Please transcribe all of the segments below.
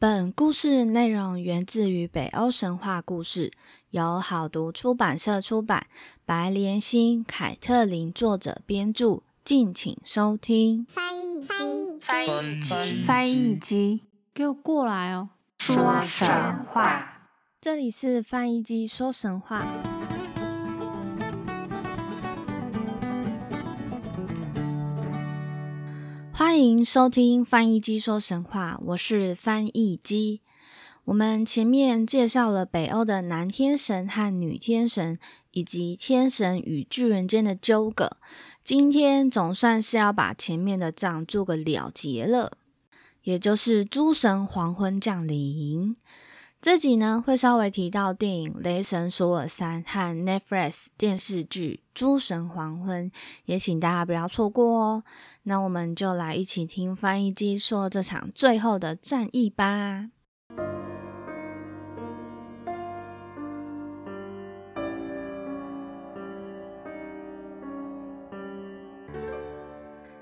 本故事内容源自于北欧神话故事，由好读出版社出版，白莲心、凯特琳作者编著，敬请收听。翻译机，翻译机，翻译机，给我过来哦！说神话，这里是翻译机说神话。欢迎收听翻译机说神话，我是翻译机。我们前面介绍了北欧的男天神和女天神，以及天神与巨人间的纠葛。今天总算是要把前面的账做个了结了，也就是诸神黄昏降临。这集呢会稍微提到电影《雷神索尔三》和 Netflix 电视剧《诸神黄昏》，也请大家不要错过哦。那我们就来一起听翻译机说这场最后的战役吧。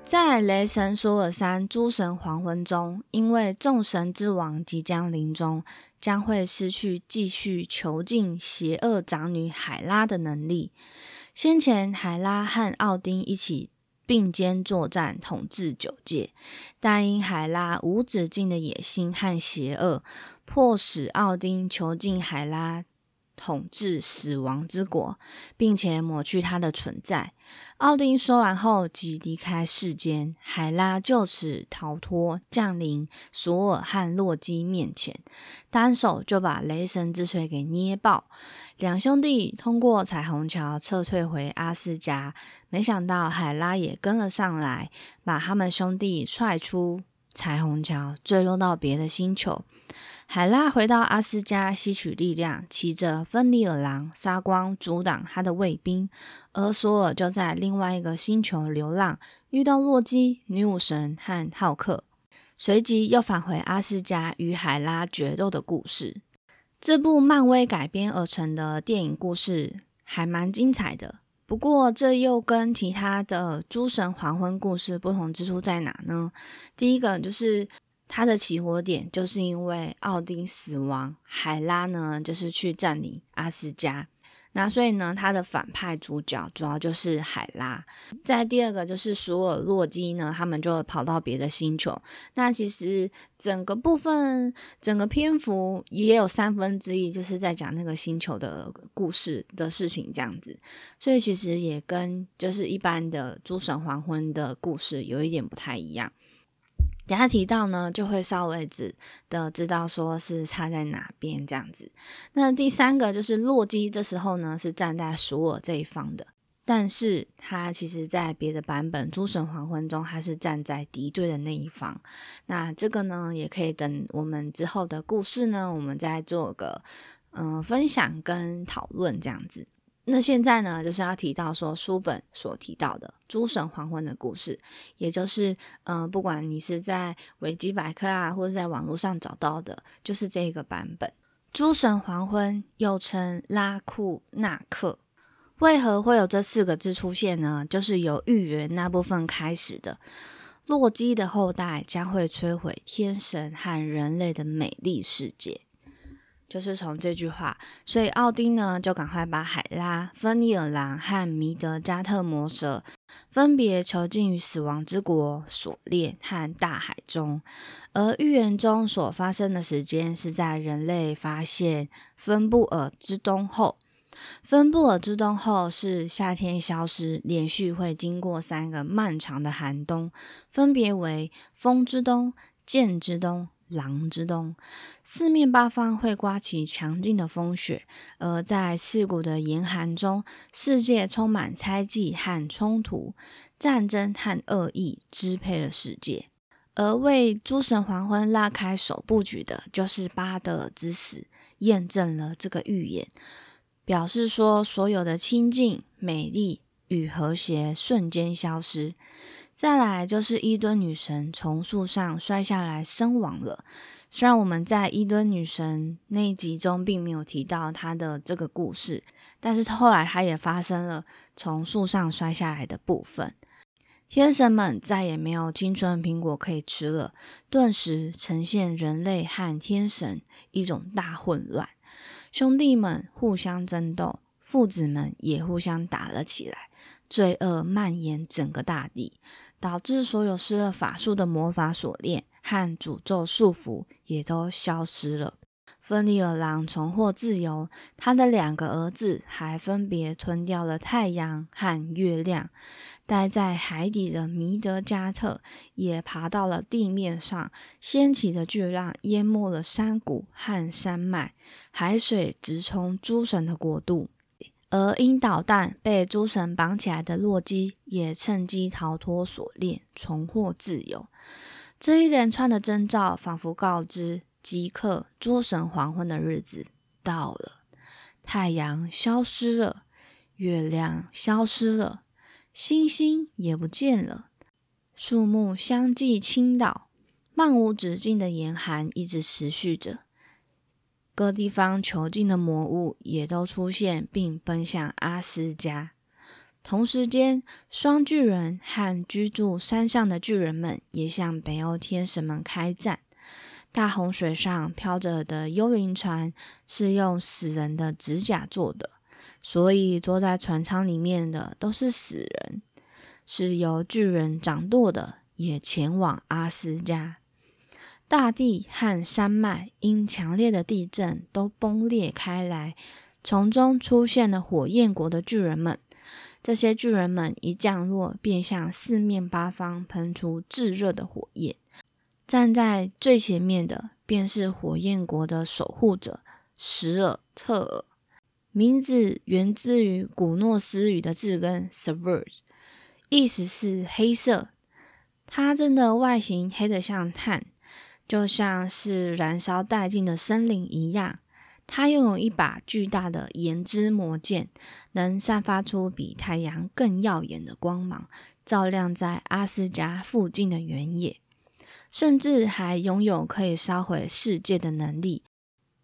在雷神索尔山诸神黄昏中，因为众神之王即将临终，将会失去继续囚禁邪恶长女海拉的能力。先前海拉和奥丁一起并肩作战，统治九界，但因海拉无止境的野心和邪恶，迫使奥丁囚禁海拉。统治死亡之国，并且抹去他的存在。奥丁说完后即离开世间，海拉就此逃脱，降临索尔和洛基面前，单手就把雷神之锤给捏爆。两兄弟通过彩虹桥撤退回阿斯加，没想到海拉也跟了上来，把他们兄弟踹出彩虹桥，坠落到别的星球。海拉回到阿斯加吸取力量，骑着芬里尔狼杀光阻挡他的卫兵，而索尔就在另外一个星球流浪，遇到洛基、女武神和浩克，随即又返回阿斯加与海拉决斗的故事。这部漫威改编而成的电影故事还蛮精彩的，不过这又跟其他的诸神黄昏故事不同之处在哪呢？第一个就是。他的起火点就是因为奥丁死亡，海拉呢就是去占领阿斯加，那所以呢他的反派主角主要就是海拉。在第二个就是索尔洛基呢，他们就跑到别的星球。那其实整个部分整个篇幅也有三分之一就是在讲那个星球的故事的事情这样子，所以其实也跟就是一般的诸神黄昏的故事有一点不太一样。等下提到呢，就会稍微知的知道说是差在哪边这样子。那第三个就是洛基，这时候呢是站在索尔这一方的，但是他其实在别的版本《诸神黄昏》中，他是站在敌对的那一方。那这个呢，也可以等我们之后的故事呢，我们再做个嗯分享跟讨论这样子。那现在呢，就是要提到说书本所提到的诸神黄昏的故事，也就是，嗯，不管你是在维基百科啊，或者在网络上找到的，就是这个版本。诸神黄昏又称拉库纳克，为何会有这四个字出现呢？就是由预言那部分开始的，洛基的后代将会摧毁天神和人类的美丽世界。就是从这句话，所以奥丁呢就赶快把海拉、芬尼尔狼和弥德加特魔蛇分别囚禁于死亡之国锁链和大海中。而预言中所发生的时间是在人类发现芬布尔之冬后。芬布尔之冬后是夏天消失，连续会经过三个漫长的寒冬，分别为风之冬、剑之冬。狼之冬，四面八方会刮起强劲的风雪，而在刺骨的严寒中，世界充满猜忌和冲突，战争和恶意支配了世界。而为诸神黄昏拉开首部曲的，就是巴德之死，验证了这个预言，表示说所有的清净、美丽与和谐瞬间消失。再来就是伊敦女神从树上摔下来身亡了。虽然我们在伊敦女神那一集中并没有提到她的这个故事，但是后来她也发生了从树上摔下来的部分。天神们再也没有青春苹果可以吃了，顿时呈现人类和天神一种大混乱。兄弟们互相争斗，父子们也互相打了起来，罪恶蔓延整个大地，导致所有施了法术的魔法锁链和诅咒束缚也都消失了。芬里尔狼重获自由，他的两个儿子还分别吞掉了太阳和月亮。待在海底的弥德加特也爬到了地面上，掀起的巨浪淹没了山谷和山脉，海水直冲诸神的国度。而因导弹被诸神绑起来的洛基也趁机逃脱锁链，重获自由。这一连串的征兆，仿佛告知。即刻，诸神黄昏的日子到了，太阳消失了，月亮消失了，星星也不见了，树木相继倾倒，漫无止境的严寒一直持续着。各地方囚禁的魔物也都出现，并奔向阿斯加。同时间，双巨人和居住山上的巨人们也向北欧天神们开战。大洪水上漂着的幽灵船是用死人的指甲做的，所以坐在船舱里面的都是死人。是由巨人掌舵的，也前往阿斯加。大地和山脉因强烈的地震都崩裂开来，从中出现了火焰国的巨人们。这些巨人们一降落，便向四面八方喷出炙热的火焰。站在最前面的便是火焰国的守护者史尔特尔，名字源自于古诺斯语的字根 “sever”，意思是黑色。它真的外形黑得像炭，就像是燃烧殆尽的森林一样。它拥有一把巨大的炎之魔剑，能散发出比太阳更耀眼的光芒，照亮在阿斯加附近的原野。甚至还拥有可以烧毁世界的能力。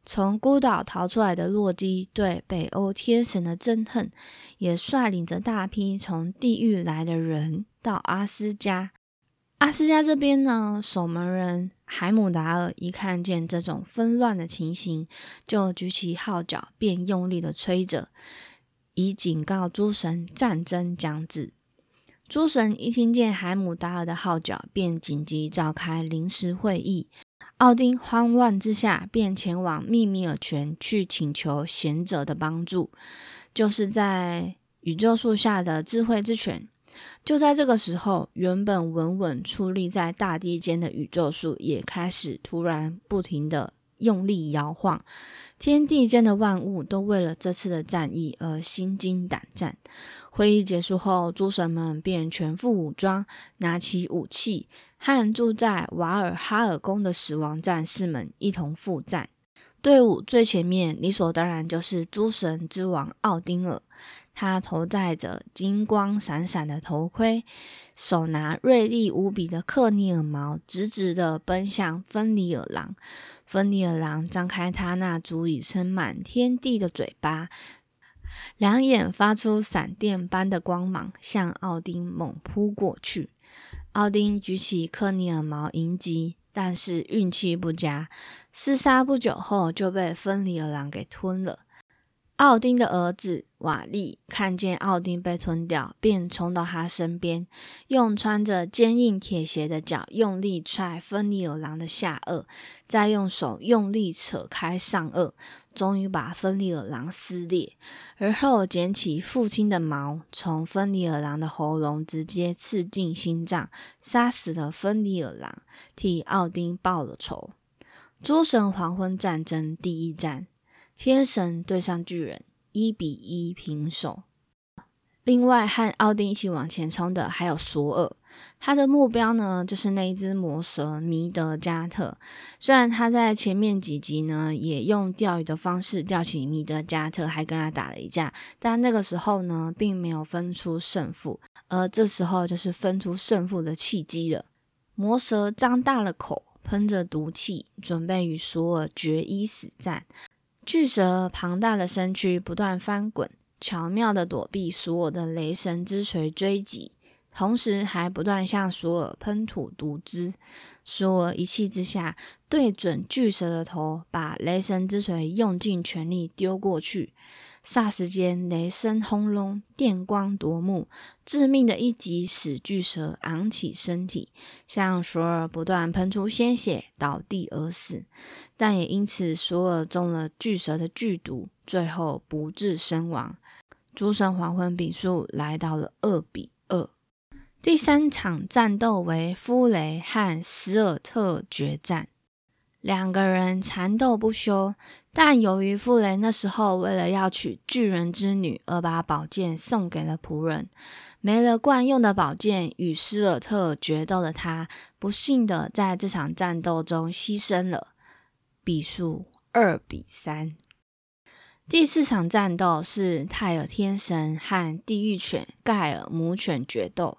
从孤岛逃出来的洛基对北欧天神的憎恨，也率领着大批从地狱来的人到阿斯加。阿斯加这边呢，守门人海姆达尔一看见这种纷乱的情形，就举起号角，便用力的吹着，以警告诸神战争将至。诸神一听见海姆达尔的号角，便紧急召开临时会议。奥丁慌乱之下，便前往密米尔泉去请求贤者的帮助，就是在宇宙树下的智慧之泉。就在这个时候，原本稳稳矗立在大地间的宇宙树，也开始突然不停的用力摇晃。天地间的万物都为了这次的战役而心惊胆战。会议结束后，诸神们便全副武装，拿起武器，和住在瓦尔哈尔宫的死亡战士们一同赴战。队伍最前面，理所当然就是诸神之王奥丁尔。他头戴着金光闪闪的头盔，手拿锐利无比的克尼尔矛，直直的奔向芬里尔狼。芬里尔狼张开他那足以撑满天地的嘴巴。两眼发出闪电般的光芒，向奥丁猛扑过去。奥丁举起克尼尔矛迎击，但是运气不佳，厮杀不久后就被芬里尔狼给吞了。奥丁的儿子瓦利看见奥丁被吞掉，便冲到他身边，用穿着坚硬铁鞋的脚用力踹芬里尔狼的下颚，再用手用力扯开上颚，终于把芬里尔狼撕裂。而后捡起父亲的矛，从芬里尔狼的喉咙直接刺进心脏，杀死了芬里尔狼，替奥丁报了仇。诸神黄昏战争第一战。天神对上巨人，一比一平手。另外和奥丁一起往前冲的还有索尔，他的目标呢就是那一只魔蛇弥德加特。虽然他在前面几集呢也用钓鱼的方式钓起弥德加特，还跟他打了一架，但那个时候呢并没有分出胜负，而这时候就是分出胜负的契机了。魔蛇张大了口，喷着毒气，准备与索尔决一死战。巨蛇庞大的身躯不断翻滚，巧妙的躲避索尔的雷神之锤追击。同时还不断向索尔喷吐毒汁。索尔一气之下，对准巨蛇的头，把雷神之锤用尽全力丢过去。霎时间，雷声轰隆，电光夺目，致命的一击使巨蛇昂起身体，向索尔不断喷出鲜血，倒地而死。但也因此，索尔中了巨蛇的剧毒，最后不治身亡。诸神黄昏比数来到了二比二。第三场战斗为夫雷和史尔特决战，两个人缠斗不休。但由于傅雷那时候为了要娶巨人之女，而把宝剑送给了仆人，没了惯用的宝剑，与施尔特决斗的他，不幸的在这场战斗中牺牲了，比数二比三。第四场战斗是泰尔天神和地狱犬盖尔母犬决斗。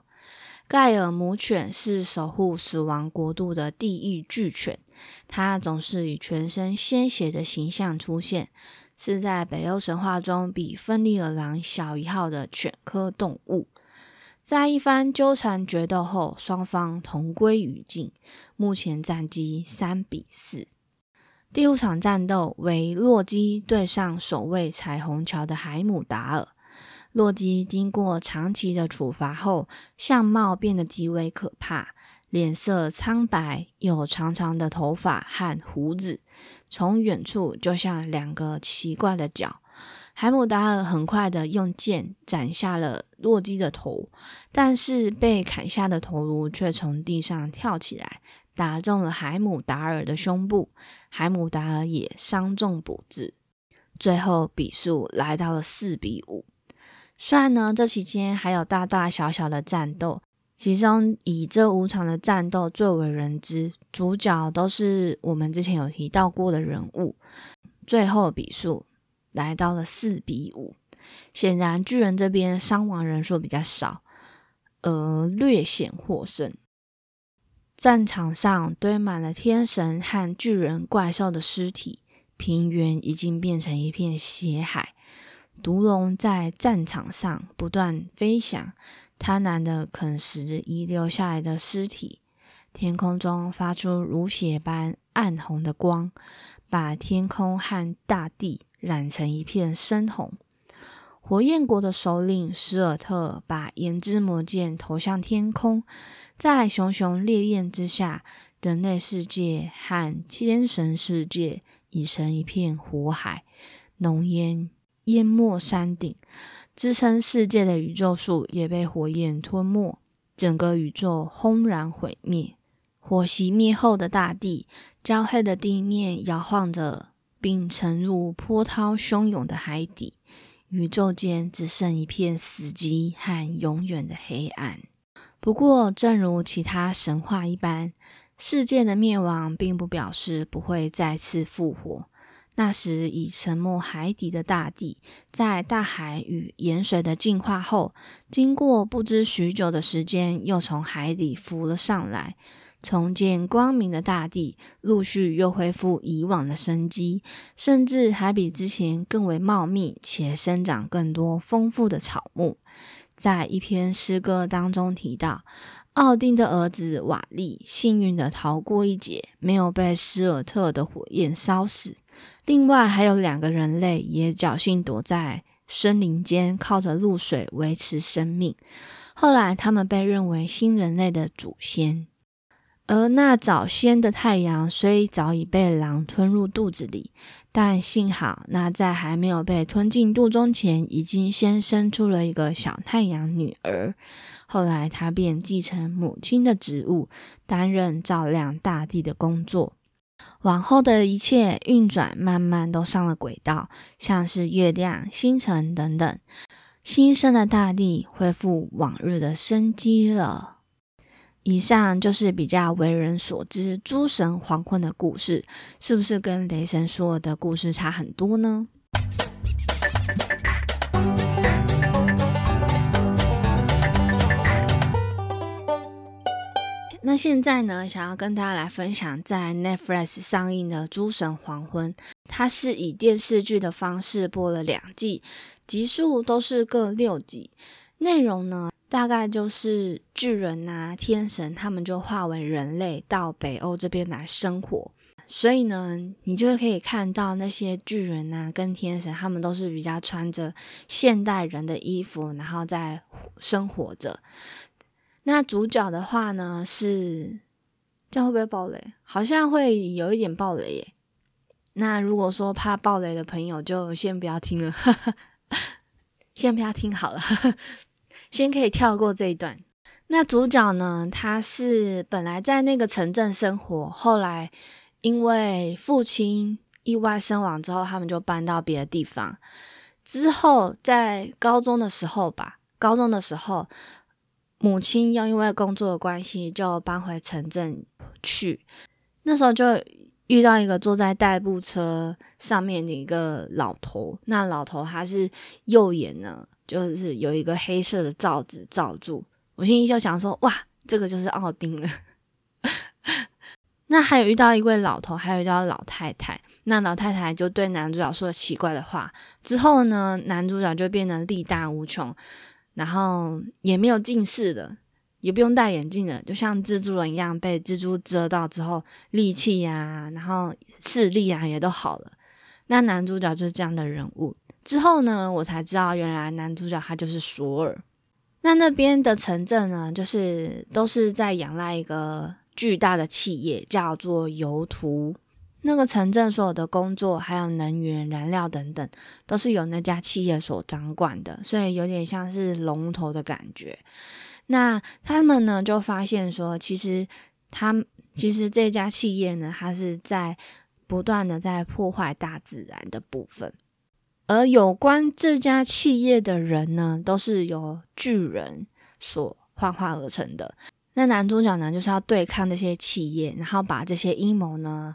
盖尔母犬是守护死亡国度的地狱巨犬，它总是以全身鲜血的形象出现，是在北欧神话中比芬利尔狼小一号的犬科动物。在一番纠缠决斗后，双方同归于尽，目前战绩三比四。第五场战斗为洛基对上守卫彩虹桥的海姆达尔。洛基经过长期的处罚后，相貌变得极为可怕，脸色苍白，有长长的头发和胡子，从远处就像两个奇怪的脚。海姆达尔很快的用剑斩下了洛基的头，但是被砍下的头颅却从地上跳起来，打中了海姆达尔的胸部，海姆达尔也伤重不治。最后比数来到了四比五。虽然呢，这期间还有大大小小的战斗，其中以这五场的战斗最为人知，主角都是我们之前有提到过的人物。最后比数来到了四比五，显然巨人这边伤亡人数比较少，而略显获胜。战场上堆满了天神和巨人怪兽的尸体，平原已经变成一片血海。毒龙在战场上不断飞翔，贪婪的啃食遗留下来的尸体。天空中发出如血般暗红的光，把天空和大地染成一片深红。火焰国的首领史尔特把炎之魔剑投向天空，在熊熊烈焰之下，人类世界和天神世界已成一片火海，浓烟。淹没山顶，支撑世界的宇宙树也被火焰吞没，整个宇宙轰然毁灭。火熄灭后的大地，焦黑的地面摇晃着，并沉入波涛汹涌的海底。宇宙间只剩一片死寂和永远的黑暗。不过，正如其他神话一般，世界的灭亡并不表示不会再次复活。那时已沉没海底的大地，在大海与盐水的净化后，经过不知许久的时间，又从海底浮了上来，重见光明的大地，陆续又恢复以往的生机，甚至还比之前更为茂密，且生长更多丰富的草木。在一篇诗歌当中提到。奥丁的儿子瓦利幸运的逃过一劫，没有被施尔特的火焰烧死。另外还有两个人类也侥幸躲在森林间，靠着露水维持生命。后来他们被认为新人类的祖先。而那早先的太阳虽早已被狼吞入肚子里，但幸好那在还没有被吞进肚中前，已经先生出了一个小太阳女儿。后来，他便继承母亲的职务，担任照亮大地的工作。往后的一切运转，慢慢都上了轨道，像是月亮、星辰等等。新生的大地恢复往日的生机了。以上就是比较为人所知诸神黄昏的故事，是不是跟雷神说的故事差很多呢？那现在呢，想要跟大家来分享在 Netflix 上映的《诸神黄昏》，它是以电视剧的方式播了两季，集数都是各六集。内容呢，大概就是巨人呐、天神，他们就化为人类到北欧这边来生活。所以呢，你就可以看到那些巨人呐跟天神，他们都是比较穿着现代人的衣服，然后在生活着。那主角的话呢是，这样会不会爆雷？好像会有一点爆雷耶。那如果说怕爆雷的朋友，就先不要听了，先不要听好了，先可以跳过这一段。那主角呢，他是本来在那个城镇生活，后来因为父亲意外身亡之后，他们就搬到别的地方。之后在高中的时候吧，高中的时候，母亲又因为工作的关系，就搬回城镇去。那时候就。遇到一个坐在代步车上面的一个老头，那老头他是右眼呢，就是有一个黑色的罩子罩住。我心里就想说，哇，这个就是奥丁了。那还有遇到一位老头，还有遇到老太太。那老太太就对男主角说了奇怪的话，之后呢，男主角就变得力大无穷，然后也没有近视的。也不用戴眼镜的，就像蜘蛛人一样，被蜘蛛蛰到之后，力气呀，然后视力啊，也都好了。那男主角就是这样的人物。之后呢，我才知道原来男主角他就是索尔。那那边的城镇呢，就是都是在仰赖一个巨大的企业，叫做油图。那个城镇所有的工作，还有能源、燃料等等，都是由那家企业所掌管的，所以有点像是龙头的感觉。那他们呢，就发现说，其实他其实这家企业呢，它是在不断的在破坏大自然的部分，而有关这家企业的人呢，都是由巨人所幻化而成的。那男主角呢，就是要对抗这些企业，然后把这些阴谋呢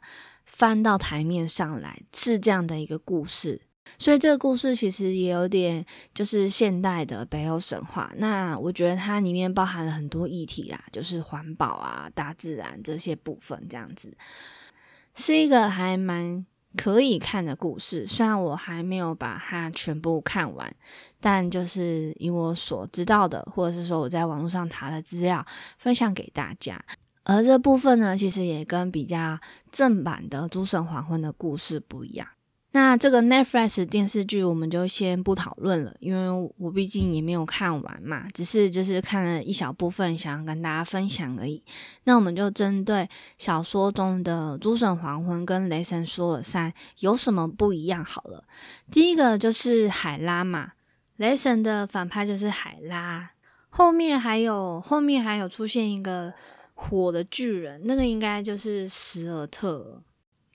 翻到台面上来，是这样的一个故事。所以这个故事其实也有点就是现代的北欧神话。那我觉得它里面包含了很多议题啦，就是环保啊、大自然这些部分，这样子是一个还蛮可以看的故事。虽然我还没有把它全部看完，但就是以我所知道的，或者是说我在网络上查的资料，分享给大家。而这部分呢，其实也跟比较正版的《诸神黄昏》的故事不一样。那这个 Netflix 电视剧我们就先不讨论了，因为我毕竟也没有看完嘛，只是就是看了一小部分，想要跟大家分享而已。那我们就针对小说中的《诸神黄昏》跟《雷神索尔三》有什么不一样好了。第一个就是海拉嘛，雷神的反派就是海拉，后面还有后面还有出现一个火的巨人，那个应该就是史尔特。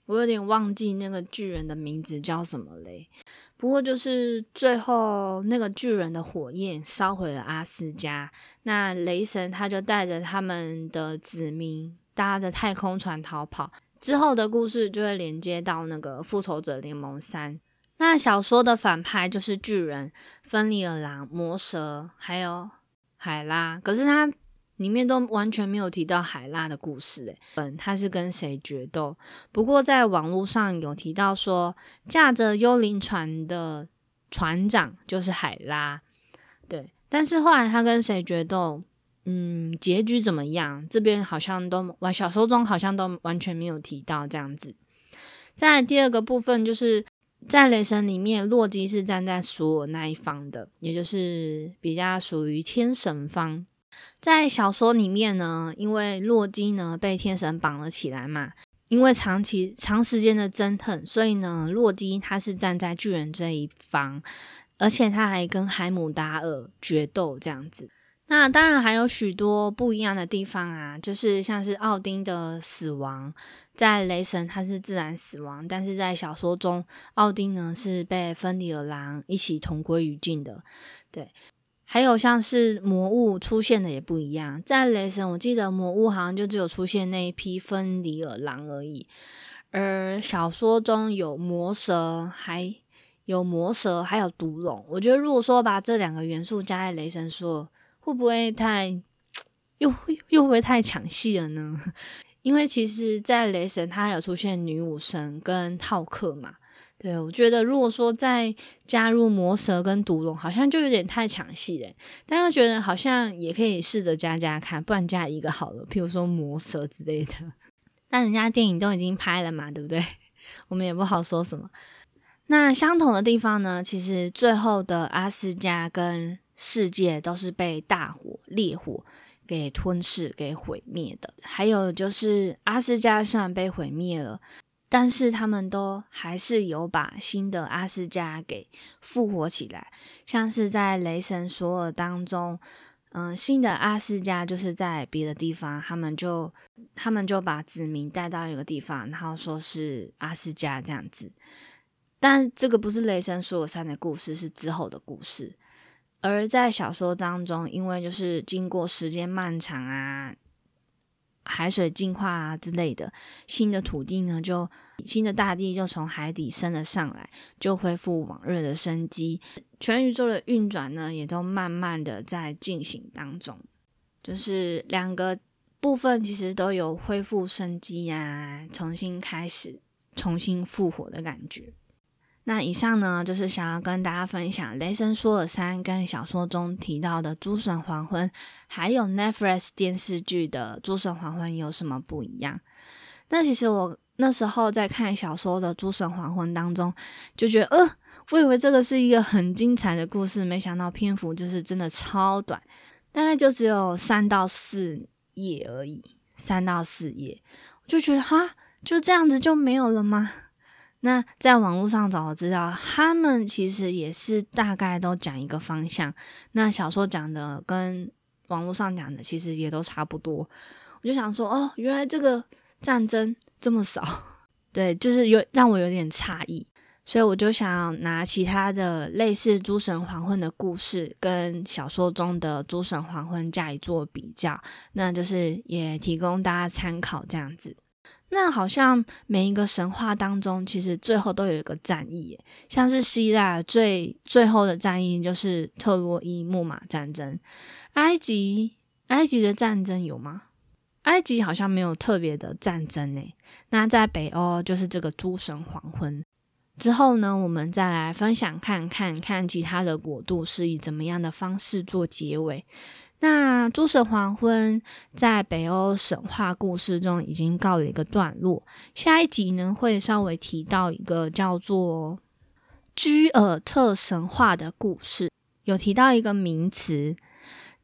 我有点忘记那个巨人的名字叫什么嘞？不过就是最后那个巨人的火焰烧毁了阿斯加，那雷神他就带着他们的子民搭着太空船逃跑。之后的故事就会连接到那个复仇者联盟三。那小说的反派就是巨人、芬里尔狼、魔蛇还有海拉，可是他。里面都完全没有提到海拉的故事，诶，嗯，他是跟谁决斗？不过在网络上有提到说，驾着幽灵船的船长就是海拉，对。但是后来他跟谁决斗？嗯，结局怎么样？这边好像都完，小说中好像都完全没有提到这样子。在第二个部分，就是在雷神里面，洛基是站在索尔那一方的，也就是比较属于天神方。在小说里面呢，因为洛基呢被天神绑了起来嘛，因为长期长时间的争恨，所以呢，洛基他是站在巨人这一方，而且他还跟海姆达尔决斗这样子。那当然还有许多不一样的地方啊，就是像是奥丁的死亡，在雷神他是自然死亡，但是在小说中，奥丁呢是被芬里尔狼一起同归于尽的，对。还有像是魔物出现的也不一样，在雷神，我记得魔物好像就只有出现那一批芬里尔狼而已，而小说中有魔蛇，还有魔蛇，还有毒龙。我觉得如果说把这两个元素加在雷神说，会不会太又又会不会太抢戏了呢？因为其实，在雷神他有出现女武神跟浩克嘛。对，我觉得如果说再加入魔蛇跟毒龙，好像就有点太抢戏了。但又觉得好像也可以试着加加看，不然加一个好了，譬如说魔蛇之类的。但人家电影都已经拍了嘛，对不对？我们也不好说什么。那相同的地方呢？其实最后的阿斯加跟世界都是被大火烈火给吞噬、给毁灭的。还有就是阿斯加虽然被毁灭了。但是他们都还是有把新的阿斯加给复活起来，像是在雷神索尔当中，嗯，新的阿斯加就是在别的地方，他们就他们就把子民带到一个地方，然后说是阿斯加这样子。但这个不是雷神索尔三的故事，是之后的故事。而在小说当中，因为就是经过时间漫长啊。海水净化啊之类的，新的土地呢，就新的大地就从海底升了上来，就恢复往日的生机。全宇宙的运转呢，也都慢慢的在进行当中，就是两个部分其实都有恢复生机啊，重新开始、重新复活的感觉。那以上呢，就是想要跟大家分享《雷神说尔三》跟小说中提到的《诸神黄昏》，还有 Netflix 电视剧的《诸神黄昏》有什么不一样？那其实我那时候在看小说的《诸神黄昏》当中，就觉得，呃，我以为这个是一个很精彩的故事，没想到篇幅就是真的超短，大概就只有三到四页而已，三到四页，我就觉得，哈，就这样子就没有了吗？那在网络上找资料，他们其实也是大概都讲一个方向。那小说讲的跟网络上讲的其实也都差不多。我就想说，哦，原来这个战争这么少，对，就是有让我有点诧异。所以我就想拿其他的类似《诸神黄昏》的故事，跟小说中的《诸神黄昏》加以做比较，那就是也提供大家参考这样子。那好像每一个神话当中，其实最后都有一个战役，像是希腊最最后的战役就是特洛伊木马战争。埃及埃及的战争有吗？埃及好像没有特别的战争诶。那在北欧就是这个诸神黄昏之后呢，我们再来分享看看看其他的国度是以怎么样的方式做结尾。那诸神黄昏在北欧神话故事中已经告了一个段落，下一集呢会稍微提到一个叫做居尔特神话的故事，有提到一个名词。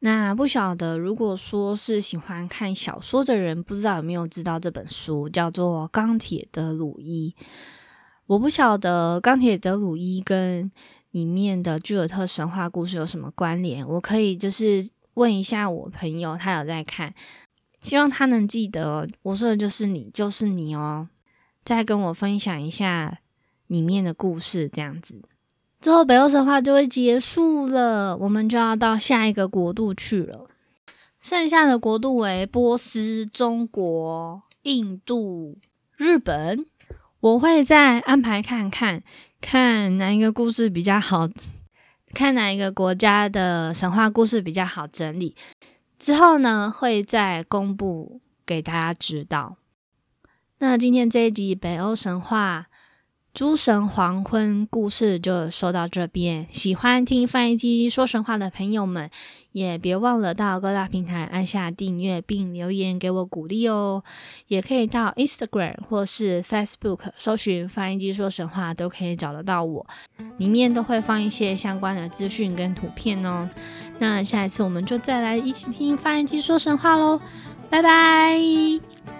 那不晓得，如果说是喜欢看小说的人，不知道有没有知道这本书叫做《钢铁的鲁伊》。我不晓得钢铁的鲁伊跟里面的居尔特神话故事有什么关联，我可以就是。问一下我朋友，他有在看，希望他能记得我说的就是你，就是你哦。再跟我分享一下里面的故事，这样子之后北欧神话就会结束了，我们就要到下一个国度去了。剩下的国度为波斯、中国、印度、日本。我会再安排看看，看哪一个故事比较好。看哪一个国家的神话故事比较好整理，之后呢会再公布给大家知道。那今天这一集北欧神话。诸神黄昏故事就说到这边。喜欢听翻译机说神话的朋友们，也别忘了到各大平台按下订阅并留言给我鼓励哦。也可以到 Instagram 或是 Facebook 搜寻翻译机说神话，都可以找得到我。里面都会放一些相关的资讯跟图片哦。那下一次我们就再来一起听翻译机说神话喽，拜拜。